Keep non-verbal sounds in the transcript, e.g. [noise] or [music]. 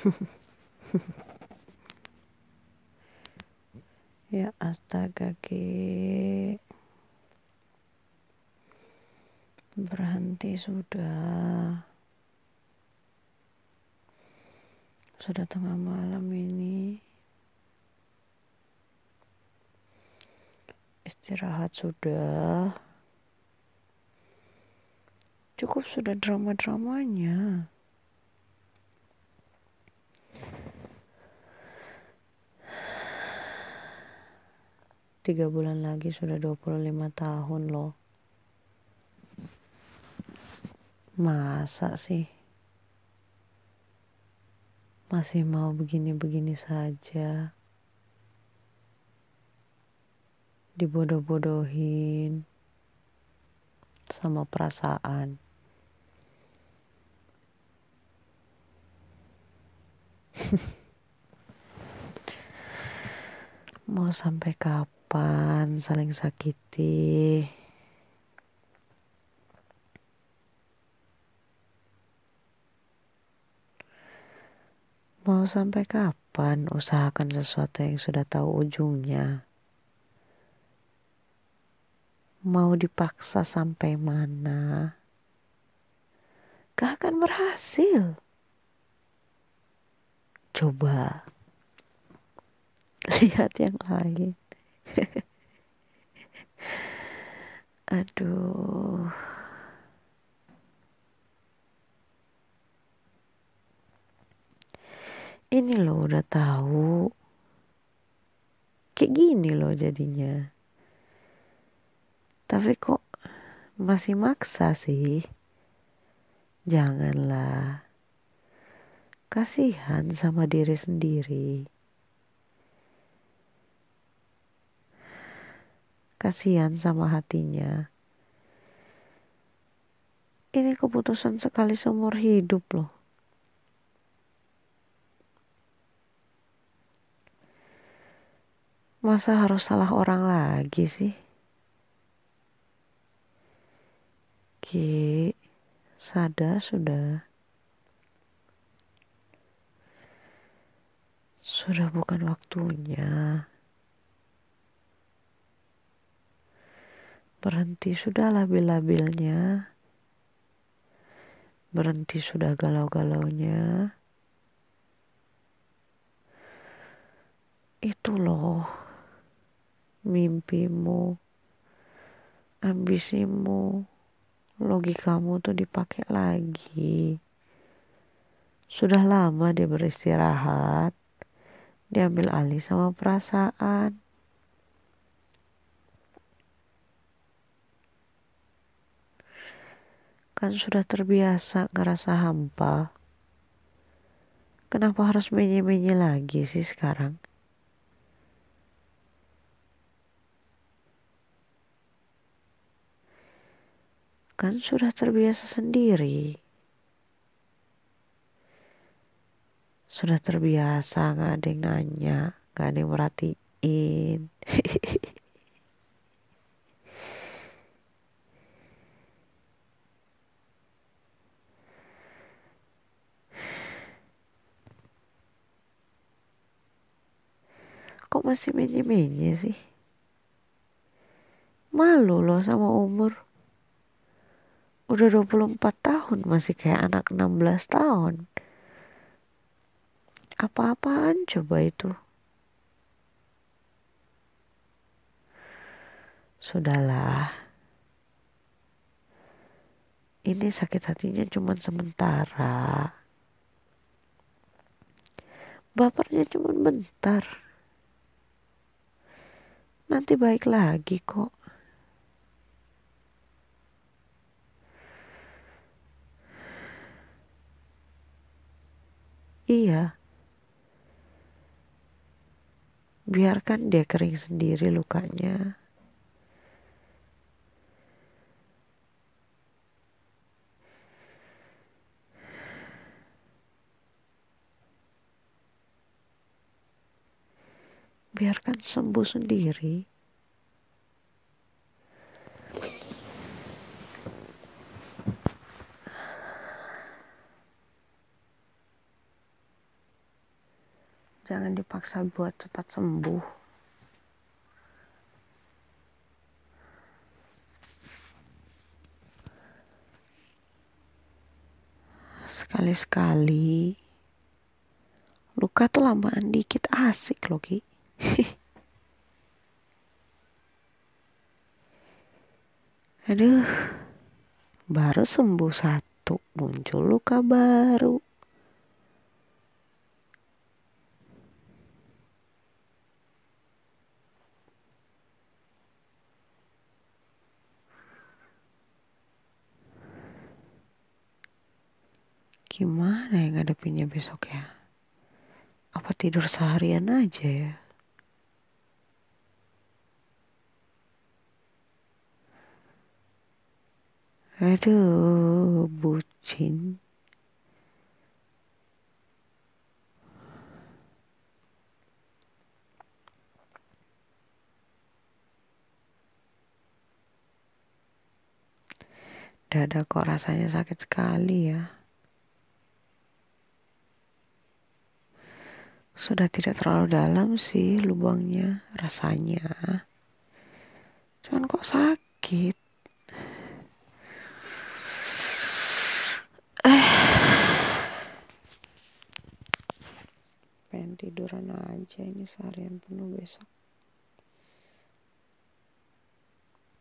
[laughs] ya astaga Ki berhenti sudah. Sudah tengah malam ini. Istirahat sudah. Cukup sudah drama-dramanya tiga bulan lagi sudah 25 tahun loh. Masa sih? Masih mau begini-begini saja. Dibodoh-bodohin sama perasaan. [laughs] Mau sampai kapan saling sakiti Mau sampai kapan usahakan sesuatu yang sudah tahu ujungnya? Mau dipaksa sampai mana? Gak akan berhasil. Coba lihat yang lain. [laughs] Aduh. ini loh udah tahu. Kayak gini loh jadinya. Tapi kok masih maksa sih? Janganlah. Kasihan sama diri sendiri kasihan sama hatinya ini keputusan sekali seumur hidup loh Masa harus salah orang lagi sih? Ki, sadar sudah. Sudah bukan waktunya. Berhenti sudah labil-labilnya. Berhenti sudah galau-galaunya. Itu loh mimpimu, ambisimu, logikamu tuh dipakai lagi. Sudah lama dia beristirahat, diambil alih sama perasaan. Kan sudah terbiasa ngerasa hampa. Kenapa harus menye-menye lagi sih sekarang? kan sudah terbiasa sendiri. Sudah terbiasa gak ada yang nanya, gak ada yang merhatiin. [laughs] Kok masih menye-menye sih? Malu loh sama umur. Udah 24 tahun masih kayak anak 16 tahun. Apa-apaan coba itu? Sudahlah. Ini sakit hatinya cuma sementara. Bapernya cuma bentar nanti baik lagi kok Iya. Biarkan dia kering sendiri lukanya. Biarkan sembuh sendiri. jangan dipaksa buat cepat sembuh. Sekali-sekali. Luka tuh lamaan dikit asik loh ki [laughs] aduh baru sembuh satu muncul luka baru Gimana ya ngadepinnya besok ya? Apa tidur seharian aja ya? Aduh, bucin. Dada kok rasanya sakit sekali ya. Sudah tidak terlalu dalam sih lubangnya rasanya. Cuman kok sakit. [sighs] Pengen tiduran aja ini seharian penuh besok.